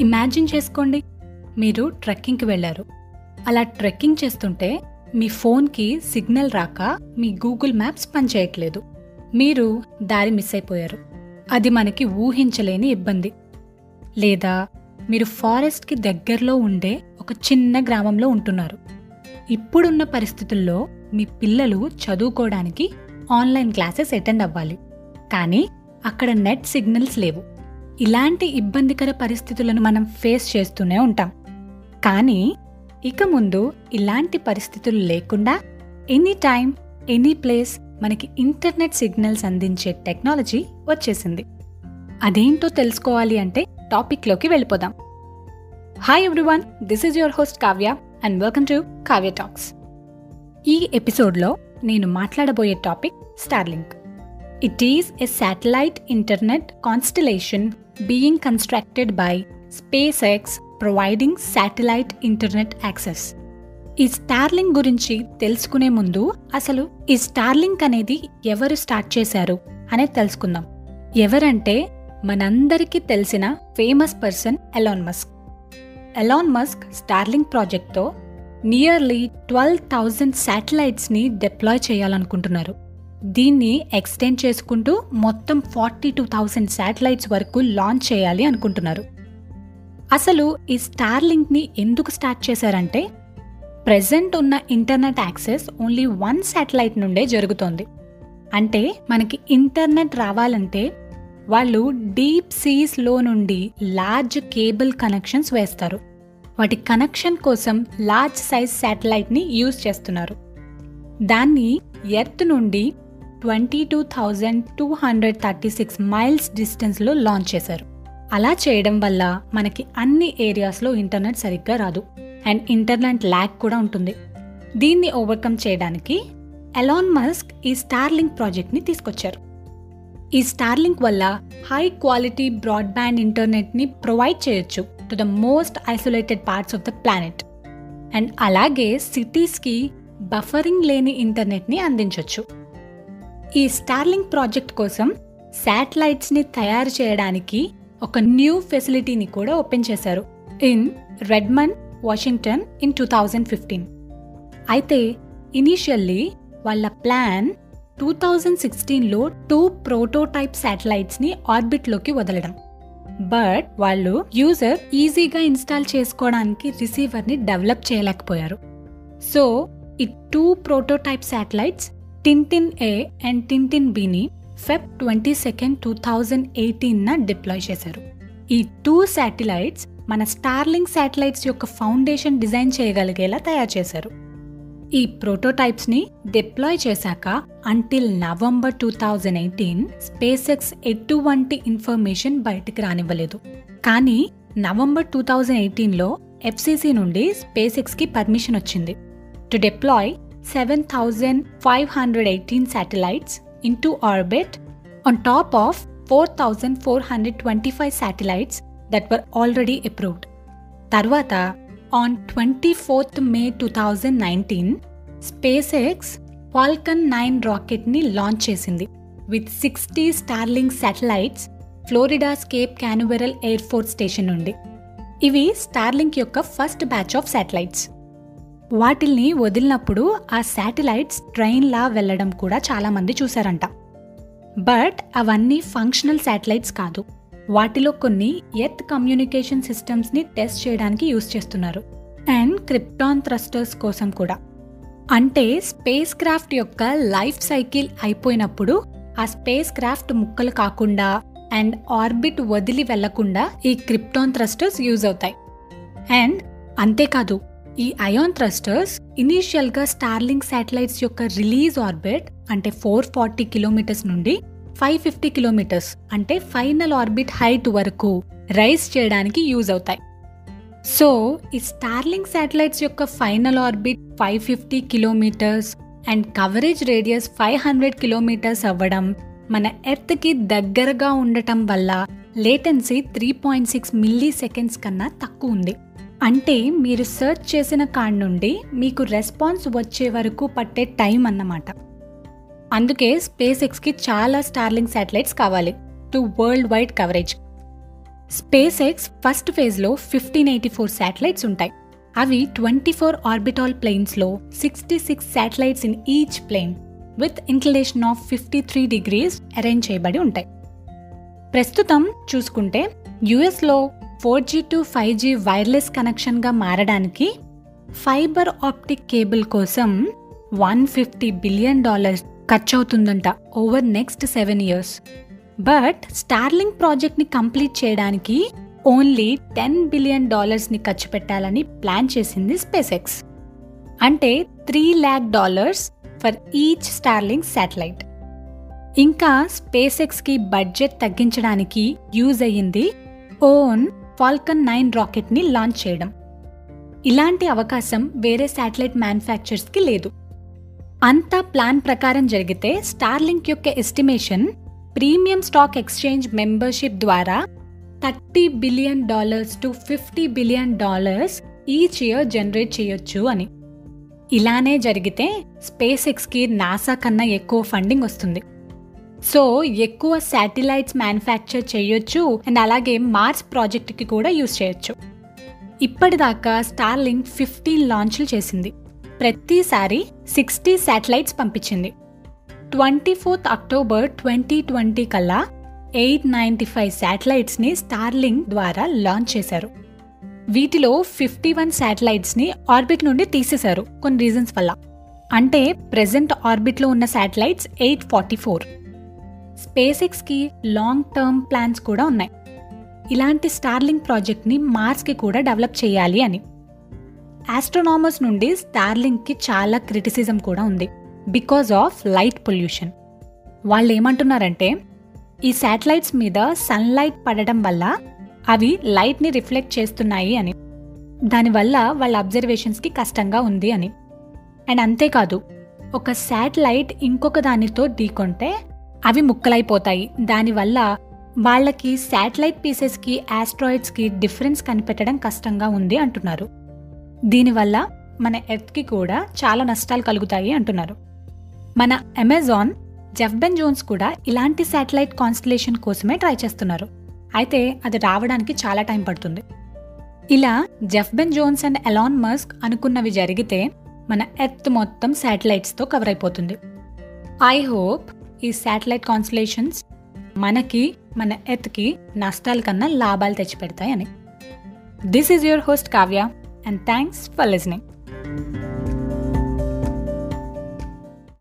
Imagine చేసుకోండి. మీరు ట్రెక్కింగ్కి వెళ్ళారు. అలా ట్రెక్కింగ్ చేస్తుంటే మీ ఫోన్కి సిగ్నల్ రాక మీ గూగుల్ మ్యాప్స్ పనిచేయట్లేదు. మీరు దారి మిస్ అయిపోయారు. అది మనకి ఊహించలేని ఇబ్బంది. లేదా మీరు ఫారెస్ట్కి దగ్గరలో ఉండే ఒక చిన్న గ్రామంలో ఉంటున్నారు. ఇప్పుడున్న పరిస్థితుల్లో మీ పిల్లలు చదువుకోవడానికి ఆన్లైన్ క్లాసెస్ అటెండ్ అవ్వాలి. కానీ అక్కడ నెట్ సిగ్నల్స్ లేవు. ఇలాంటి ఇబ్బందికర పరిస్థితులను మనం ఫేస్ చేస్తూనే ఉంటాం. కానీ ఇక ముందు ఇలాంటి పరిస్థితులు లేకుండా ఎనీ టైం ఎనీ ప్లేస్ మనకి ఇంటర్నెట్ సిగ్నల్స్ అందించే టెక్నాలజీ వచ్చేసింది. అదేంటో తెలుసుకోవాలి అంటే టాపిక్లోకి వెళ్ళిపోదాం. Hi everyone this is your host Kavya and welcome to Kavya talks. ఈ ఎపిసోడ్లో నేను మాట్లాడబోయే topic Starlink. It is a satellite internet constellation being constructed by SpaceX providing satellite internet access ఈ స్టార్లింగ్ గురించి తెలుసుకునే ముందు అసలు ఈ స్టార్లింక్ అనేది ఎవరు స్టార్ట్ చేశారు అనేది తెలుసుకుందాం. ఎవరంటే మనందరికీ తెలిసిన famous person Elon Musk Elon Musk Starlink ప్రాజెక్ట్తో nearly twelve thousand శాటిలైట్స్ని డిప్లాయ్ చేయాలనుకుంటున్నారు. దీన్ని ఎక్స్టెండ్ చేసుకుంటూ మొత్తం ఫార్టీ టూ థౌసండ్ శాటిలైట్స్ వరకు లాంచ్ చేయాలి అనుకుంటున్నారు. అసలు ఈ స్టార్లింక్ని ఎందుకు స్టార్ట్ చేశారంటే ప్రజెంట్ ఉన్న internet access only one satellite నుండే జరుగుతోంది. అంటే మనకి ఇంటర్నెట్ రావాలంటే వాళ్ళు డీప్ సీస్లో నుండి లార్జ్ కేబుల్ కనెక్షన్స్ వేస్తారు. వాటి కనెక్షన్ కోసం లార్జ్ సైజ్ శాటిలైట్ని యూజ్ చేస్తున్నారు. దాన్ని ఎర్త్ నుండి twenty two thousand two hundred thirty six miles డిస్టెన్స్లో లాంచ్ చేశారు. అలా చేయడం వల్ల మనకి అన్ని ఏరియాస్లో ఇంటర్నెట్ సరిగ్గా రాదు. అండ్ ఇంటర్నెట్ ల్యాక్ కూడా ఉంటుంది. దీన్ని ఓవర్కమ్ చేయడానికి ఎలాన్ మస్క్ ఈ స్టార్లింక్ ప్రాజెక్ట్ని తీసుకొచ్చారు. ఈ స్టార్లింక్ వల్ల హై క్వాలిటీ బ్రాడ్బ్యాండ్ ఇంటర్నెట్ని ప్రొవైడ్ చేయొచ్చు to the most isolated parts of the planet. And అలాగే సిటీస్కి బఫరింగ్ లేని ఇంటర్నెట్ని అందించవచ్చు ఈ స్టార్లింగ్ ప్రాజెక్ట్ కోసం శాటిలైట్స్ని తయారు చేయడానికి ఒక న్యూ ఫెసిలిటీని కూడా ఓపెన్ చేశారు in Redmond Washington in two thousand fifteen. అయితే ఇనీషియల్లీ వాళ్ళ ప్లాన్ టూ థౌజండ్ సిక్స్టీన్లో టూ ప్రోటోటైప్ శాటిలైట్స్ని ఆర్బిట్లోకి వదలడం. బట్ వాళ్ళు యూజర్ ఈజీగా ఇన్స్టాల్ చేసుకోవడానికి రిసీవర్ని డెవలప్ చేయలేకపోయారు. సో ఈ two prototype satellites Tintin A and Tintin బిని Feb twenty second two thousand ఎయిటీన్న deploy చేశారు. ఈ టూ శాటిలైట్స్ మన స్టార్లింగ్ శాటిలైట్స్ యొక్క ఫౌండేషన్ డిజైన్ చేయగలిగేలా తయారు చేశారు. ఈ ప్రోటోటైప్స్ని డిప్లాయ్ చేశాక until November two thousand eighteen SpaceX ఎటువంటి ఇన్ఫర్మేషన్ బయటికి రానివ్వలేదు. కానీ నవంబర్ టూ థౌజండ్ ఎయిటీన్లో ఎఫ్సిసి నుండి స్పేస్ ఎక్స్కి పర్మిషన్ వచ్చింది. To deploy seven thousand five hundred eighteen satellites into orbit on top of four thousand four hundred twenty five satellites that were already approved తర్వాత on twenty fourth May two thousand nineteen SpaceX Falcon nine రాకెట్ని launch చేసింది. With sixty Starlink satellites Florida Cape Canaveral Air Force Station నుండి. ఇవి Starlink యొక్క first batch of satellites వాటిల్ని వదిలినప్పుడు ఆ satellites ట్రైన్లా వెళ్ళడం కూడా చాలామంది చూశారంట. బట్ అవన్నీ ఫంక్షనల్ శాటిలైట్స్ కాదు. వాటిలో కొన్ని ఎత్ కమ్యూనికేషన్ సిస్టమ్స్ని టెస్ట్ చేయడానికి యూజ్ చేస్తున్నారు. అండ్ క్రిప్టాన్ థ్రస్టర్స్ కోసం కూడా. అంటే స్పేస్ క్రాఫ్ట్ యొక్క లైఫ్ సైకిల్ అయిపోయినప్పుడు ఆ స్పేస్ క్రాఫ్ట్ ముక్కలు కాకుండా అండ్ ఆర్బిట్ వదిలి వెళ్ళకుండా ఈ క్రిప్టాన్ థ్రస్టర్స్ యూజ్ అవుతాయి. అండ్ అంతేకాదు ఈ అయాన్ థ్రస్టర్స్ ఇనీషియల్గా స్టార్లింగ్ శాటిలైట్స్ యొక్క రిలీజ్ ఆర్బిట్ అంటే ఫోర్ ఫార్టీ కిలోమీటర్స్ నుండి ఫైవ్ ఫిఫ్టీ కిలోమీటర్స్ అంటే ఫైనల్ ఆర్బిట్ హైట్ వరకు రైజ్ చేయడానికి యూజ్ అవుతాయి. సో ఈ స్టార్లింగ్ శాటిలైట్స్ యొక్క final orbit five fifty kilometers and coverage radius five hundred kilometers అవ్వడం మన ఎర్త్కి దగ్గరగా ఉండటం వల్ల latency three point six milliseconds కన్నా తక్కువ ఉంది. అంటే మీరు సెర్చ్ చేసిన కాడ్ నుండి మీకు రెస్పాన్స్ వచ్చే వరకు పట్టే టైం అన్నమాట. అందుకే స్పేస్ ఎక్స్కి చాలా స్టార్లింగ్ శాటిలైట్స్ కావాలి. To worldwide coverage SpaceX first ఫేజ్లో ఫిఫ్టీన్ ఎయిటీ ఫోర్ శాటిలైట్స్ ఉంటాయి. అవి twenty four orbital ప్లేన్స్లో sixty six satellites in each plane with inclination of fifty three degrees arrange చేయబడి ఉంటాయి. ప్రస్తుతం చూసుకుంటే యుఎస్లో four G to five G wireless కనెక్షన్గా మారడానికి fibre optic cable కోసం వన్ ఫిఫ్టీ బిలియన్ డాలర్స్ ఖర్చు అవుతుందంట over next seven years. But Starlink ప్రాజెక్ట్ని కంప్లీట్ చేయడానికి ఓన్లీ టెన్ బిలియన్ డాలర్స్ని ఖర్చు పెట్టాలని ప్లాన్ చేసింది స్పేస్ ఎక్స్ అంటే three lakh dollars for each Starlink satellite. ఇంకా స్పేస్ ఎక్స్కి బడ్జెట్ తగ్గించడానికి యూజ్ అయ్యింది ఓన్ ఫాల్కన్ నైన్ రాకెట్ని లాంచ్ చేయడం. ఇలాంటి అవకాశం వేరే శాటిలైట్ మ్యానుఫ్యాక్చర్స్కి లేదు. అంతా ప్లాన్ ప్రకారం జరిగితే స్టార్లింక్ యొక్క estimation premium stock exchange membership ద్వారా thirty billion dollars to fifty billion dollars each year generate చేయొచ్చు అని. ఇలానే జరిగితే స్పేస్ ఎక్స్కి నాసా కన్నా ఎక్కువ ఫండింగ్ వస్తుంది. సో ఎక్కువ శాటిలైట్స్ మ్యానుఫ్యాక్చర్ చేయొచ్చు అండ్ అలాగే మార్స్ ప్రాజెక్ట్కి కూడా యూజ్ చేయొచ్చు. ఇప్పటిదాకా స్టార్లింక్ ఫిఫ్టీన్ లాంచ్లు చేసింది. ప్రతిసారి సిక్స్టీ శాటిలైట్స్ పంపించింది. Twenty fourth October twenty twenty కల్లా ఎయిట్ నైంటీ ఫైవ్ శాటిలైట్స్ని స్టార్లింక్ ద్వారా లాంచ్ చేశారు. వీటిలో ఫిఫ్టీ వన్ శాటిలైట్స్ని ఆర్బిట్ నుండి తీసేశారు కొన్ని రీజన్స్ వల్ల. అంటే ప్రెజెంట్ ఆర్బిట్లో ఉన్న satellites eight forty four space ఎక్స్కి లాంగ్ టర్మ్ ప్లాన్స్ కూడా ఉన్నాయి. ఇలాంటి స్టార్లింగ్ ప్రాజెక్ట్ని మార్స్కి కూడా డెవలప్ చేయాలి అని. ఆస్ట్రోనామర్స్ నుండి స్టార్లింగ్కి చాలా క్రిటిసిజం కూడా ఉంది. Because of light pollution. వాళ్ళు ఏమంటున్నారంటే ఈ శాటిలైట్స్ మీద సన్లైట్ పడడం వల్ల అవి లైట్ని రిఫ్లెక్ట్ చేస్తున్నాయి అని. దానివల్ల వాళ్ళ అబ్జర్వేషన్స్కి కష్టంగా ఉంది అని. అండ్ అంతేకాదు ఒక శాటిలైట్ ఇంకొక దానితో ఢీకొంటే అవి ముక్కలైపోతాయి. దానివల్ల వాళ్ళకి శాటిలైట్ పీసెస్కి ఆస్ట్రాయిడ్స్కి డిఫరెన్స్ కనిపెట్టడం కష్టంగా ఉంది అంటున్నారు. దీనివల్ల మన ఎర్త్కి కూడా చాలా నష్టాలు కలుగుతాయి అంటున్నారు. మన అమెజాన్ జెఫ్బెన్ జోన్స్ కూడా ఇలాంటి శాటిలైట్ కాన్స్టలేషన్ కోసమే ట్రై చేస్తున్నారు. అయితే అది రావడానికి చాలా టైం పడుతుంది. ఇలా Jeff Bezos and Elon Musk అనుకున్నవి జరిగితే మన ఎర్త్ మొత్తం శాటిలైట్స్తో కవర్ అయిపోతుంది. ఐ హోప్ ఈ శాటిలైట్ కాన్స్టలేషన్స్ మనకి మన ఎత్కి నష్టాల కన్నా లాభాలు తెచ్చిపెడతాయని. This is your host Kavya and thanks for listening